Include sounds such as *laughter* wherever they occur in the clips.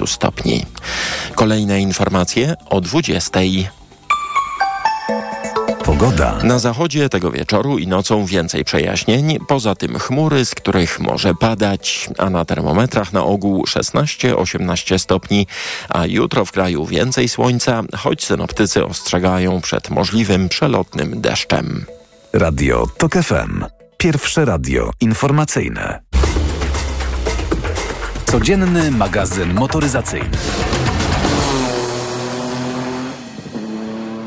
15 stopni. Kolejne informacje o 20. Pogoda. Na zachodzie tego wieczoru i nocą więcej przejaśnień, poza tym chmury, z których może padać, a na termometrach na ogół 16-18 stopni, a jutro w kraju więcej słońca, choć synoptycy ostrzegają przed możliwym przelotnym deszczem. Radio TOK FM. Pierwsze radio informacyjne. Codzienny magazyn motoryzacyjny.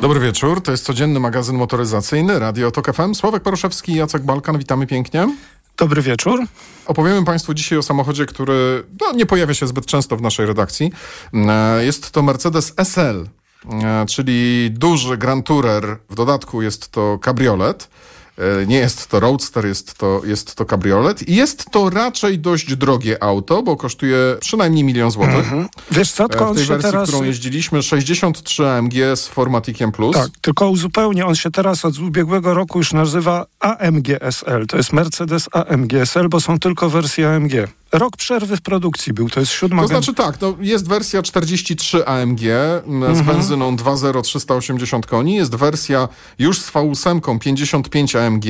Dobry wieczór, to jest codzienny magazyn motoryzacyjny Radio Tok FM. Sławek Paruszewski i Jacek Balkan, witamy pięknie. Dobry wieczór. Opowiemy Państwu dzisiaj o samochodzie, który no, nie pojawia się zbyt często w naszej redakcji. E, jest to Mercedes SL, e, czyli duży Grand Tourer. W dodatku jest to kabriolet. E, nie jest to roadster, jest to, jest to kabriolet. I jest to raczej dość drogie auto, bo kosztuje przynajmniej milion złotych. Mhm. Wiesz co, tylko w tej on się wersji, teraz... którą jeździliśmy, 63 AMG z Formatikiem Plus. Tak, tylko uzupełnię, on się teraz od ubiegłego roku już nazywa AMG SL. To jest Mercedes AMG SL, bo są tylko wersje AMG. Rok przerwy w produkcji był, to jest siódma... To znaczy tak, no jest wersja 43 AMG z mhm. benzyną 2.0 380 koni, jest wersja już z V8 55 AMG,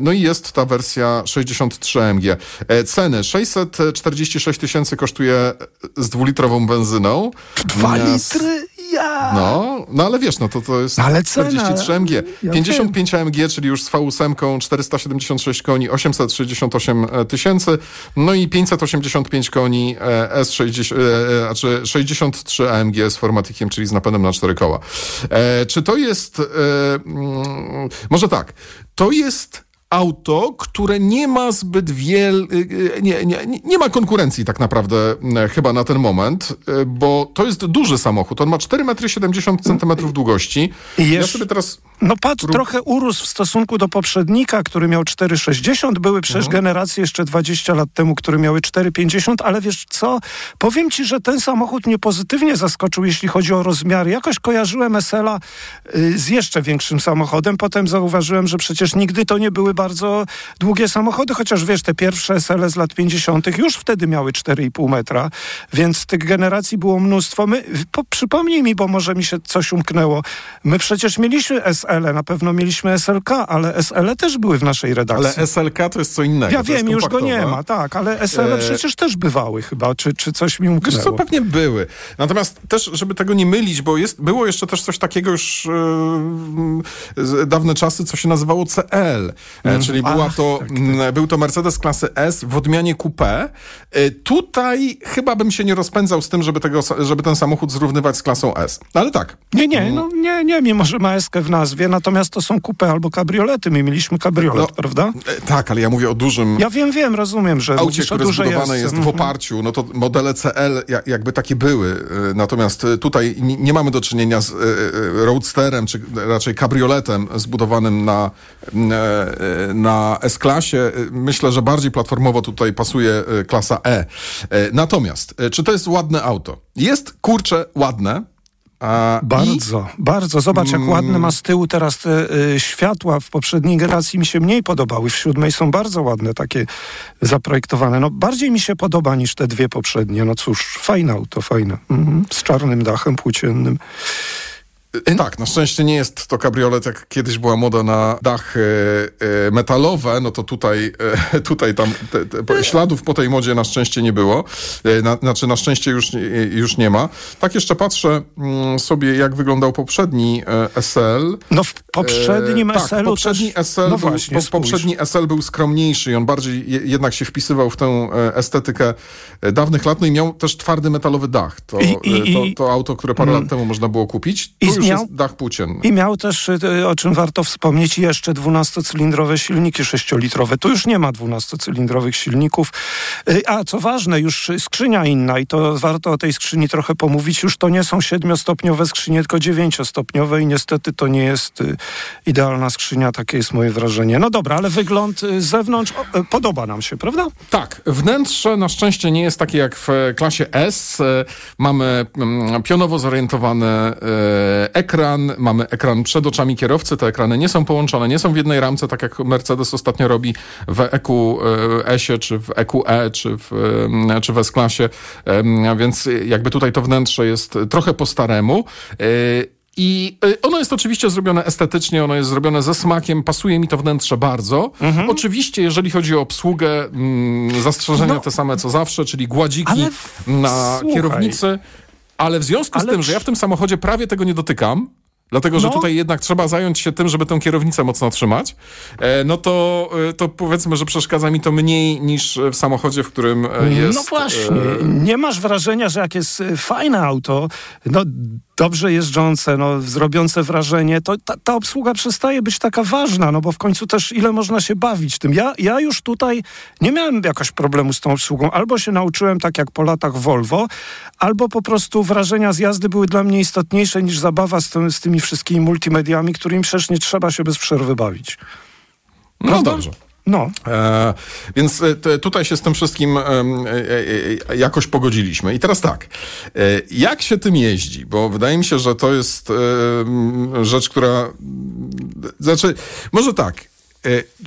no i jest ta wersja 63 AMG. E, ceny 646 tysięcy kosztuje z dwulitrową benzyną. Dwa litry? Ja. No, no ale wiesz, no to, to jest ale 43 AMG. Ja 55 wiem. AMG, czyli już z V8, 476 koni, 868 e, tysięcy, no i 585 koni e, S60, e, znaczy 63 AMG z formatikiem, czyli z napędem na cztery koła. E, czy to jest, e, mm, może tak, to jest auto, które nie ma zbyt wiel... Y, y, nie, nie, nie ma konkurencji tak naprawdę e, chyba na ten moment, e, bo to jest duży samochód. On ma 4,70 m długości. I ja sobie teraz... No patrz, Prób... trochę urósł w stosunku do poprzednika, który miał 4,60. Były przecież mhm. generacje jeszcze 20 lat temu, które miały 4,50, ale wiesz co? Powiem ci, że ten samochód mnie pozytywnie zaskoczył, jeśli chodzi o rozmiary. Jakoś kojarzyłem SL-a y, z jeszcze większym samochodem. Potem zauważyłem, że przecież nigdy to nie były bardzo długie samochody, chociaż wiesz, te pierwsze SL z lat 50. już wtedy miały 4,5 metra, więc tych generacji było mnóstwo. My, po, przypomnij mi, bo może mi się coś umknęło. My przecież mieliśmy SL, na pewno mieliśmy SLK, ale SL też były w naszej redakcji. Ale SLK to jest co innego. Ja wiem, już go nie ma, tak, ale SL e... przecież też bywały chyba, czy, czy coś mi umknęło. Wiesz co, pewnie były. Natomiast też, żeby tego nie mylić, bo jest, było jeszcze też coś takiego już yy, dawne czasy, co się nazywało CL. Mm czyli była to, tak, tak. był to Mercedes klasy S w odmianie coupé. Y, tutaj chyba bym się nie rozpędzał z tym, żeby, tego, żeby ten samochód zrównywać z klasą S. Ale tak. Nie, nie, no nie, nie, mimo że ma S w nazwie, natomiast to są coupé albo kabriolety. My mieliśmy kabriolet, no, prawda? E, tak, ale ja mówię o dużym... Ja wiem, wiem, rozumiem, że aucie, które zbudowane jest, jest w oparciu, no to modele CL jakby takie były. Natomiast tutaj nie mamy do czynienia z roadsterem, czy raczej kabrioletem zbudowanym na na S-klasie. Myślę, że bardziej platformowo tutaj pasuje y, klasa E. e. Natomiast, y, czy to jest ładne auto? Jest, kurczę, ładne. A, bardzo, i... bardzo. Zobacz, jak ładne ma z tyłu teraz te y, światła. W poprzedniej generacji mi się mniej podobały. W siódmej są bardzo ładne, takie zaprojektowane. No, bardziej mi się podoba niż te dwie poprzednie. No cóż, fajne auto, fajne. Mhm. Z czarnym dachem płóciennym. Y, tak, na szczęście nie jest to kabriolet, jak kiedyś była moda na dachy y, metalowe, no to tutaj, y, *laughs* tutaj tam te, te, śladów po tej modzie na szczęście nie było. Na, znaczy na szczęście już, już nie ma. Tak jeszcze patrzę mm, sobie, jak wyglądał poprzedni SL. No w poprzednim tak, SL-u poprzedni też... SL, no był, właśnie, po, poprzedni SL był skromniejszy i on bardziej jednak się wpisywał w tę estetykę dawnych lat, no i miał też twardy metalowy dach. To, I, i, to, to auto, które parę mm. lat temu można było kupić. Tu już miał, jest dach płócienny. I miał też, y, o czym warto wspomnieć, jeszcze 12-cylindrowe silniki 6-litrowe. Tu już nie ma 12-cylindrowych silników. Y, a co ważne, już skrzynia inna i to warto o tej skrzyni trochę pomówić. Już to nie są 7-stopniowe skrzynie, tylko 9-stopniowe i niestety to nie jest y, idealna skrzynia, takie jest moje wrażenie. No dobra, ale wygląd z zewnątrz podoba nam się, prawda? Tak. Wnętrze na szczęście nie jest takie jak w klasie S. Mamy mm, pionowo zorientowane ekran, mamy ekran przed oczami kierowcy, te ekrany nie są połączone, nie są w jednej ramce, tak jak Mercedes ostatnio robi w EQS-ie, czy w EQE, czy w, czy w S-klasie, więc jakby tutaj to wnętrze jest trochę po staremu. I ono jest oczywiście zrobione estetycznie, ono jest zrobione ze smakiem, pasuje mi to wnętrze bardzo. Mhm. Oczywiście, jeżeli chodzi o obsługę, mm, zastrzeżenia no, te same co zawsze, czyli gładziki na słuchaj. kierownicy. Ale w związku ale z tym, że ja w tym samochodzie prawie tego nie dotykam, Dlatego, że no. tutaj jednak trzeba zająć się tym, żeby tę kierownicę mocno trzymać. E, no to, e, to powiedzmy, że przeszkadza mi to mniej niż w samochodzie, w którym e, jest... No właśnie. Nie masz wrażenia, że jak jest fajne auto, no dobrze jeżdżące, no, zrobiące wrażenie, to ta, ta, obsługa przestaje być taka ważna, no bo w końcu też ile można się bawić tym. Ja, ja już tutaj nie miałem jakoś problemu z tą obsługą. Albo się nauczyłem tak jak po latach Volvo, albo po prostu wrażenia z jazdy były dla mnie istotniejsze niż zabawa z, tym, z tymi wszystkimi multimediami, którymi przecież nie trzeba się bez przerwy bawić. No Prawda? dobrze. No. E, więc e, tutaj się z tym wszystkim e, e, jakoś pogodziliśmy. I teraz tak, e, jak się tym jeździ? Bo wydaje mi się, że to jest e, rzecz, która... Znaczy, może tak, E,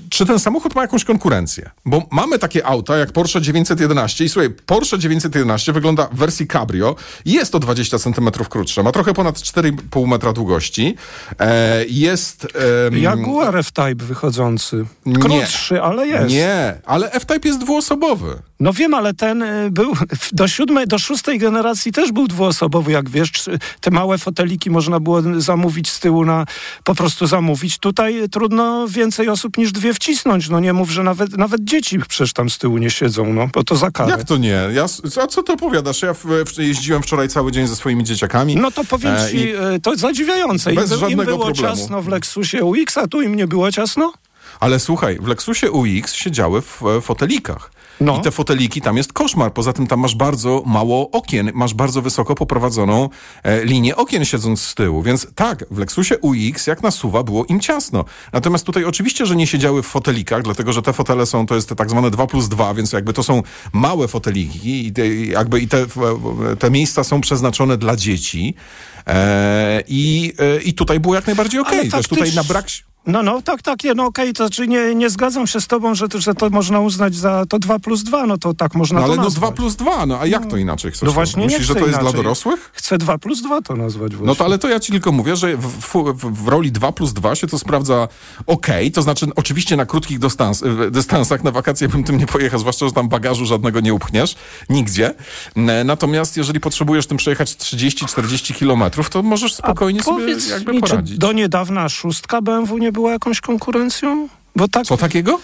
czy ten samochód ma jakąś konkurencję? Bo mamy takie auta jak Porsche 911 i słuchaj, Porsche 911 wygląda w wersji cabrio, jest o 20 cm krótsze, ma trochę ponad 4,5 metra długości, e, jest... Um, Jaguar F-Type wychodzący. Krótszy, nie, ale jest. Nie, ale F-Type jest dwuosobowy. No wiem, ale ten y, był *laughs* do siódmej, do szóstej generacji też był dwuosobowy, jak wiesz. Te małe foteliki można było zamówić z tyłu na, po prostu zamówić. Tutaj trudno więcej osób niż dwie wcisnąć. No nie mów, że nawet, nawet dzieci przecież tam z tyłu nie siedzą, no, bo to za karę. Jak to nie? Ja, a co to opowiadasz? Ja w, jeździłem wczoraj cały dzień ze swoimi dzieciakami. No to powiem e, ci, e, to zadziwiające. Bez Im, żadnego im było problemu. ciasno w Lexusie UX, a tu im nie było ciasno? Ale słuchaj, w Lexusie UX siedziały w fotelikach. No. I te foteliki, tam jest koszmar. Poza tym tam masz bardzo mało okien. Masz bardzo wysoko poprowadzoną e, linię okien siedząc z tyłu. Więc tak, w Lexusie UX jak na suwa było im ciasno. Natomiast tutaj oczywiście, że nie siedziały w fotelikach, dlatego że te fotele są, to jest te tak zwane 2 plus 2, więc jakby to są małe foteliki i te, jakby i te, te miejsca są przeznaczone dla dzieci. E, i, e, I tutaj było jak najbardziej okej. Okay. Też tutaj na brak... No, no, tak, tak, no okej, okay, to znaczy nie, nie zgadzam się z tobą, że to, że to można uznać za to 2 plus 2, no to tak można no, ale to no 2 plus 2, no a jak to inaczej chcesz? No właśnie Myślisz, że to jest inaczej. dla dorosłych? Chcę 2 plus 2 to nazwać właśnie. No to ale to ja ci tylko mówię, że w, w, w roli 2 plus 2 się to sprawdza ok, to znaczy oczywiście na krótkich dystans, dystansach na wakacje bym tym nie pojechał, zwłaszcza, że tam bagażu żadnego nie upchniesz, nigdzie. Natomiast jeżeli potrzebujesz tym przejechać 30-40 kilometrów, to możesz spokojnie sobie jakby mi, poradzić. do niedawna szóstka BMW nie była jakąś konkurencją? Bo tak, Co takiego?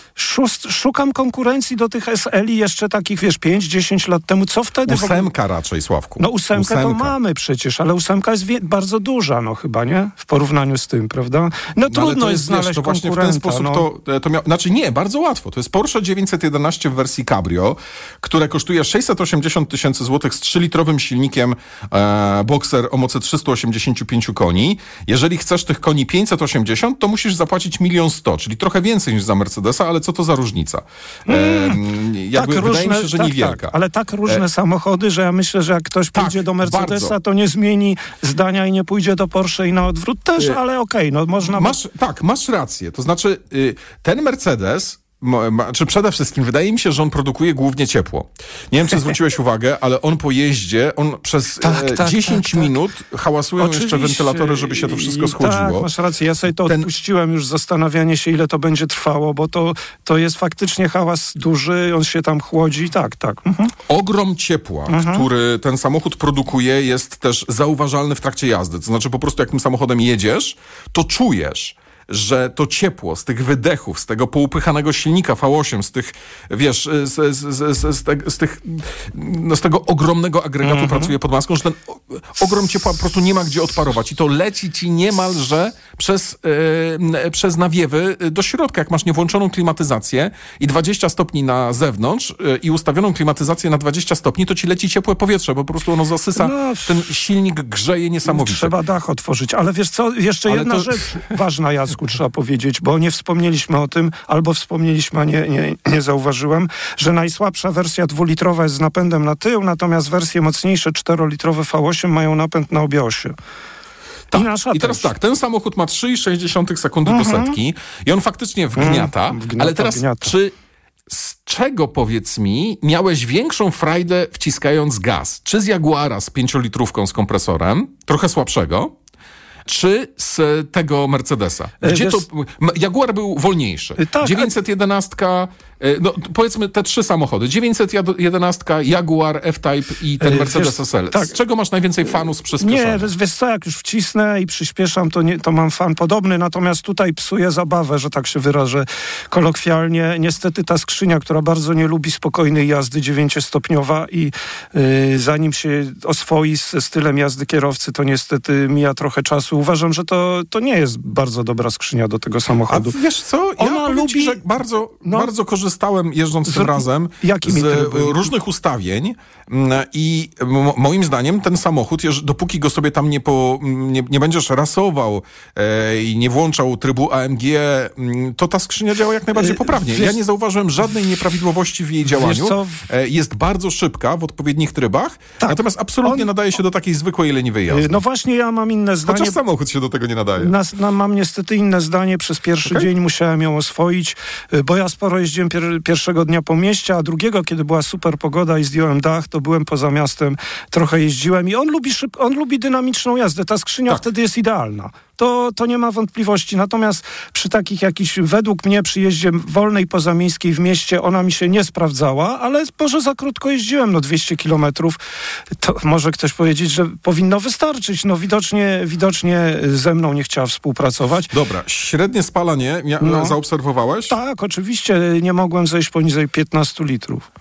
Szukam konkurencji do tych SLI jeszcze takich, wiesz, 5-10 lat temu. Co wtedy? Ósemka raczej, Sławku. No ósemkę to mamy przecież, ale ósemka jest bardzo duża, no chyba, nie? W porównaniu z tym, prawda? No, no trudno jest, jest znaleźć wiesz, to właśnie w ten sposób no. to, to miało... Znaczy nie, bardzo łatwo. To jest Porsche 911 w wersji Cabrio, które kosztuje 680 tysięcy złotych z 3-litrowym silnikiem e, Boxer o mocy 385 koni. Jeżeli chcesz tych koni 580, to musisz zapłacić milion 100, czyli trochę więcej więcej niż za Mercedesa, ale co to za różnica? Mm, jakby tak, wydaje różne, mi się, że tak, niewielka. Tak, ale tak różne e... samochody, że ja myślę, że jak ktoś tak, pójdzie do Mercedesa, bardzo. to nie zmieni zdania i nie pójdzie do Porsche i na odwrót też, e... ale okej, okay, no można... Masz, tak, masz rację. To znaczy, y, ten Mercedes czy przede wszystkim wydaje mi się, że on produkuje głównie ciepło. Nie wiem, czy *laughs* zwróciłeś uwagę, ale on po jeździe, on przez tak, e, tak, 10 tak, tak, minut hałasują Oczywiście. jeszcze wentylatory, żeby się to wszystko schłodziło. Tak, masz rację. Ja sobie to Ten... odpuściłem już zastanawianie się, ile to będzie trwało, bo to, to jest faktycznie hałas duży, on się tam chłodzi. Tak, tak. Mhm. Ogrom ciepła, mhm. który ten samochód produkuje, jest też zauważalny w trakcie jazdy. To znaczy po prostu jak tym samochodem jedziesz, to czujesz, że to ciepło z tych wydechów, z tego poupychanego silnika V8, z tych, wiesz, z, z, z, z, te, z tych, no, z tego ogromnego agregatu mm -hmm. pracuje pod maską, że ten ogrom ciepła po prostu nie ma gdzie odparować i to leci ci niemalże przez, e, przez nawiewy do środka. Jak masz niewłączoną klimatyzację i 20 stopni na zewnątrz e, i ustawioną klimatyzację na 20 stopni, to ci leci ciepłe powietrze, bo po prostu ono zasysa, no, ten silnik grzeje niesamowicie. Trzeba dach otworzyć, ale wiesz co, jeszcze Ale jedna to... rzecz ważna, *laughs* Jacku, trzeba powiedzieć, bo nie wspomnieliśmy o tym, albo wspomnieliśmy, a nie, nie, nie zauważyłem, że najsłabsza wersja dwulitrowa jest z napędem na tył, natomiast wersje mocniejsze czterolitrowe V8 mają napęd na obie osie. Tak. I I teraz też. tak, ten samochód ma 3,6 sekundy do Mhm. setki i on faktycznie wgniata, Mm, wgniata, ale teraz wgniata. czy z czego, powiedz mi, miałeś większą frajdę wciskając gaz? Czy z Jaguara z 5-litrówką z kompresorem, trochę słabszego, czy z tego Mercedesa? E, Gdzie wiesz- to... Jaguar był wolniejszy. E, tak, 911, e, no powiedzmy te trzy samochody. 911, Jaguar, F-Type i ten E, Mercedes wiesz, SL. tak. Z czego masz najwięcej fanów z przyspieszenia? Nie, wiesz, wiesz co, jak już wcisnę i przyspieszam, to, nie, to mam fan podobny, natomiast tutaj psuje zabawę, że tak się wyrażę kolokwialnie. Niestety ta skrzynia, która bardzo nie lubi spokojnej jazdy dziewięciostopniowa i y, zanim się oswoi ze stylem jazdy kierowcy, to niestety mija trochę czasu. Uważam, że to, to nie jest bardzo dobra skrzynia do tego A samochodu. wiesz co, ja Ona powiem ci, lubi- że bardzo, No. bardzo korzystałem jeżdżąc tym Z- razem jakimi z e, różnych ustawień mm, i moim zdaniem ten samochód, dopóki go sobie tam nie, po, m, nie, nie będziesz rasował e, i nie włączał trybu AMG, m, to ta skrzynia działa jak najbardziej E, poprawnie. wiesz- ja nie zauważyłem żadnej nieprawidłowości w jej działaniu. E, jest bardzo szybka w odpowiednich trybach, Tak. natomiast absolutnie On- nadaje się do takiej zwykłej leniwej jazdy. No właśnie ja mam inne zdanie. Chociaż samochód się do tego nie nadaje. Nas, na, mam niestety inne zdanie. Przez pierwszy Okej. dzień musiałem ją oswoić, bo ja sporo jeździłem pier, pierwszego dnia po mieście, a drugiego, kiedy była super pogoda i zdjąłem dach, to byłem poza miastem, trochę jeździłem i on lubi, szyb, on lubi dynamiczną jazdę. Ta skrzynia Tak. wtedy jest idealna. To, to nie ma wątpliwości. Natomiast przy takich jakichś, według mnie, przy jeździe wolnej pozamiejskiej w mieście, ona mi się nie sprawdzała, ale może za krótko jeździłem, no 200 kilometrów. To może ktoś powiedzieć, że powinno wystarczyć. No widocznie, widocznie ze mną nie chciała współpracować. Dobra, średnie spalanie ja, No. zaobserwowałeś? Tak, oczywiście nie mogłem zejść poniżej 15 litrów.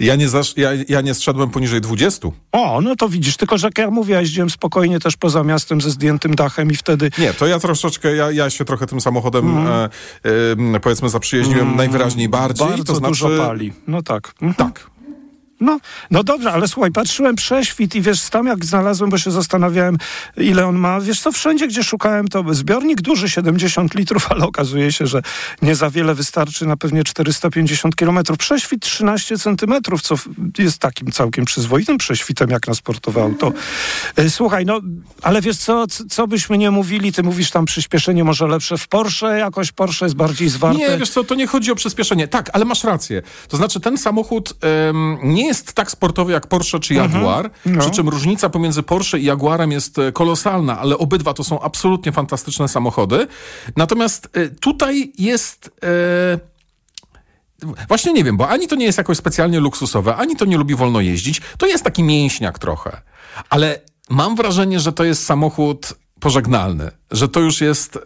Ja nie, zasz, ja, ja nie zszedłem poniżej 20. O, no to widzisz, tylko że jak ja mówię, ja jeździłem spokojnie też poza miastem ze zdjętym dachem i wtedy Nie, to ja troszeczkę, ja, ja się trochę tym samochodem e, e, powiedzmy zaprzyjaźniłem najwyraźniej bardziej. bardzo to znaczy, dużo pali. No tak. Mhm. Tak. No, no dobrze, ale słuchaj, patrzyłem prześwit i wiesz, tam jak znalazłem, bo się zastanawiałem, ile on ma. Wiesz co, wszędzie, gdzie szukałem, to zbiornik duży, 70 litrów, *laughs* ale okazuje się, że nie za wiele wystarczy na pewnie 450 kilometrów. Prześwit 13 centymetrów, co jest takim całkiem przyzwoitym prześwitem, jak na sportowe auto. E, Słuchaj, no, ale wiesz co, co byśmy nie mówili, ty mówisz tam przyspieszenie może lepsze w Porsche, jakoś Porsche jest bardziej zwarte. Nie, wiesz co, to nie chodzi o przyspieszenie. Tak, ale masz rację. To znaczy ten samochód em, nie jest tak sportowy jak Porsche czy Jaguar, No. przy czym różnica pomiędzy Porsche i Jaguarem jest e, kolosalna, ale obydwa to są absolutnie fantastyczne samochody. Natomiast e, tutaj jest... E, Właśnie nie wiem, bo ani to nie jest jakoś specjalnie luksusowe, ani to nie lubi wolno jeździć. To jest taki mięśniak trochę. Ale mam wrażenie, że to jest samochód pożegnalny. Że to już jest, e,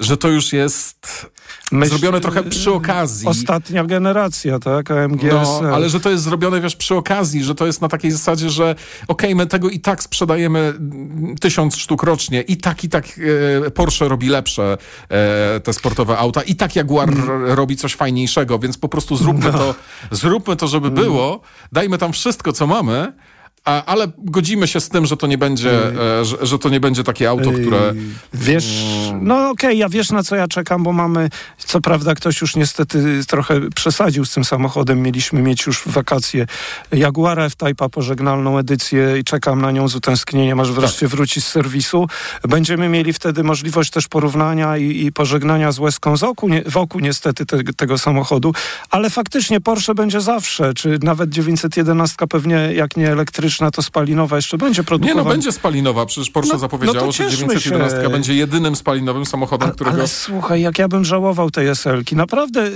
że to już jest Myśl- zrobione trochę przy okazji. Ostatnia generacja, tak? AMG No, SL. ale że to jest zrobione, wiesz, przy okazji, że to jest na takiej zasadzie, że okej, my tego i tak sprzedajemy mm, tysiąc sztuk rocznie i tak, i tak e, Porsche robi lepsze e, te sportowe auta i tak Jaguar Mm. robi coś fajniejszego, więc po prostu zróbmy No. to, zróbmy to, żeby Mm. było, dajmy tam wszystko, co mamy, ale godzimy się z tym, że to nie będzie, e, że, że to nie będzie takie auto, które... Wiesz, no okej, ja wiesz na co ja czekam, bo mamy, co prawda ktoś już niestety trochę przesadził z tym samochodem, mieliśmy mieć już wakacje Jaguara F-Type'a pożegnalną edycję i czekam na nią z utęsknieniem, aż wreszcie wróci z serwisu. Będziemy mieli wtedy możliwość też porównania i, i pożegnania z łezką z oku, nie, wokół niestety te, tego samochodu, ale faktycznie Porsche będzie zawsze, czy nawet 911 pewnie jak nie elektryczna, to spalinowa jeszcze będzie Nie produkowana. no, będzie spalinowa, przecież Porsche No- zapowiedziało, no że cieszmy 911 się. będzie jedynym spalinowym samochodem, A, którego... Ale słuchaj, jak ja bym żałował tej SL-ki. Naprawdę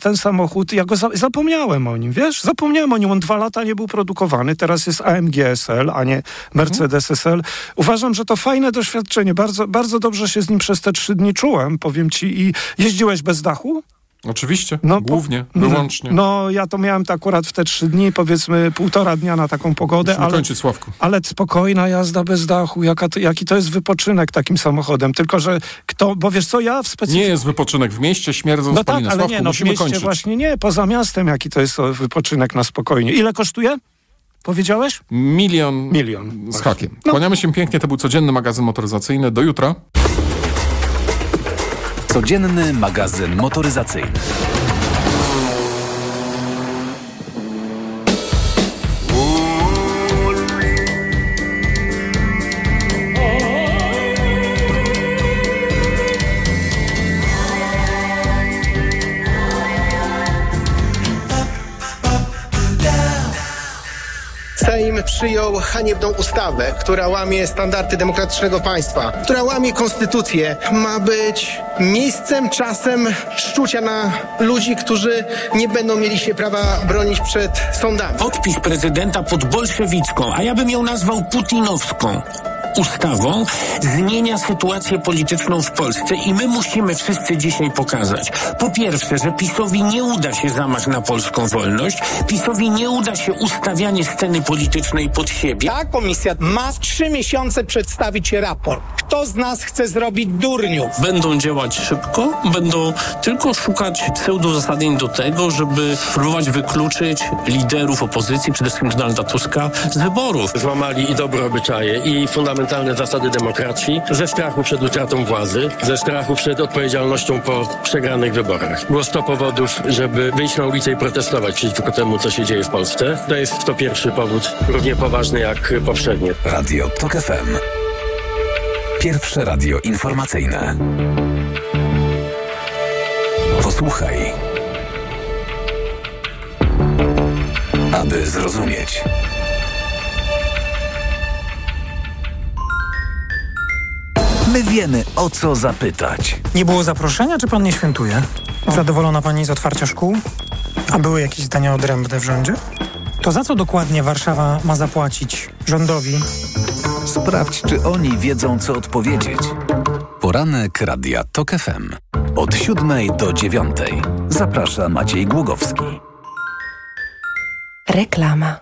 ten samochód, ja go za, zapomniałem o nim, wiesz? Zapomniałem o nim. On dwa lata nie był produkowany. Teraz jest AMG SL, a nie Mercedes SL. Uważam, że to fajne doświadczenie. Bardzo, bardzo dobrze się z nim przez te trzy dni czułem, powiem ci. I jeździłeś bez dachu? Oczywiście, No, głównie, po- wyłącznie. No, ja to miałem tak akurat w te trzy dni, powiedzmy półtora dnia na taką pogodę, Musimy ale... kończyć, Sławku. Ale spokojna jazda bez dachu, jaka to, jaki to jest wypoczynek takim samochodem. Tylko, że kto, bo wiesz co, ja w Nie specyfice... jest wypoczynek w mieście, śmierdzą No spaliny. tak, ale Sławku, nie, no w musimy mieście kończyć. właśnie nie, poza miastem jaki to jest wypoczynek na spokojnie. Ile kosztuje? Powiedziałeś? Milion, Milion. z hakiem. No. Kłaniamy się pięknie, to był codzienny magazyn motoryzacyjny. Do jutra. Codzienny magazyn motoryzacyjny. Przyjął haniebną ustawę, która łamie standardy demokratycznego państwa, która łamie konstytucję, ma być miejscem, czasem szczucia na ludzi, którzy nie będą mieli się prawa bronić przed sądami. Podpis prezydenta pod bolszewicką, a ja bym ją nazwał putinowską ustawą zmienia sytuację polityczną w Polsce i my musimy wszyscy dzisiaj pokazać, po pierwsze, że PiSowi nie uda się zamach na polską wolność, PiSowi nie uda się ustawianie sceny politycznej pod siebie. Ta komisja ma trzy miesiące przedstawić raport. Kto z nas chce zrobić durniów? Będą działać szybko, będą tylko szukać pseudozasadnień do tego, żeby próbować wykluczyć liderów opozycji, przede wszystkim Donalda Tuska, z wyborów. Złamali i dobre obyczaje, i fundamentalne zasady demokracji, ze strachu przed utratą władzy, ze strachu przed odpowiedzialnością po przegranych wyborach. Było 100 powodów, żeby wyjść na ulicę i protestować przeciwko temu, co się dzieje w Polsce. To jest to pierwszy powód, równie poważny jak poprzednie. Radio TOK FM. Pierwsze radio informacyjne. Posłuchaj. Aby zrozumieć. My wiemy, o co zapytać. Nie było zaproszenia, czy pan nie świętuje? Zadowolona pani z otwarcia szkół? A były jakieś zdania odrębne w rządzie? To za co dokładnie Warszawa ma zapłacić rządowi? Sprawdź, czy oni wiedzą, co odpowiedzieć. Poranek Radia TOK FM. Od siódmej do dziewiątej. Zaprasza Maciej Głogowski. Reklama.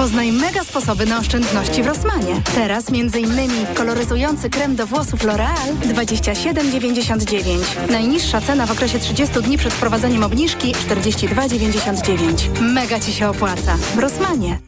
Poznaj mega sposoby na oszczędności w Rossmanie. Teraz m.in. koloryzujący krem do włosów L'Oreal 27,99. Najniższa cena w okresie 30 dni przed wprowadzeniem obniżki 42,99. Mega Ci się opłaca. W Rossmanie.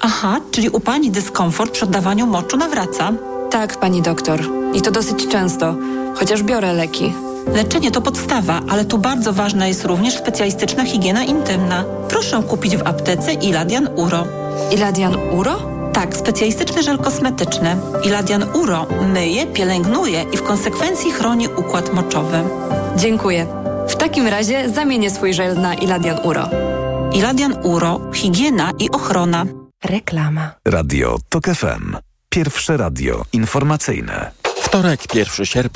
Aha, czyli u Pani dyskomfort przy oddawaniu moczu nawraca? Tak, Pani doktor. I to dosyć często, chociaż biorę leki. Leczenie to podstawa, ale tu bardzo ważna jest również specjalistyczna higiena intymna. Proszę kupić w aptece Iladian Uro. Iladian Uro? Tak, specjalistyczny żel kosmetyczny. Iladian Uro myje, pielęgnuje i w konsekwencji chroni układ moczowy. Dziękuję. W takim razie zamienię swój żel na Iladian Uro. Iladian Uro. Higiena i ochrona. Reklama. Radio TOK FM. Pierwsze radio informacyjne. Wtorek, 1 sierpnia.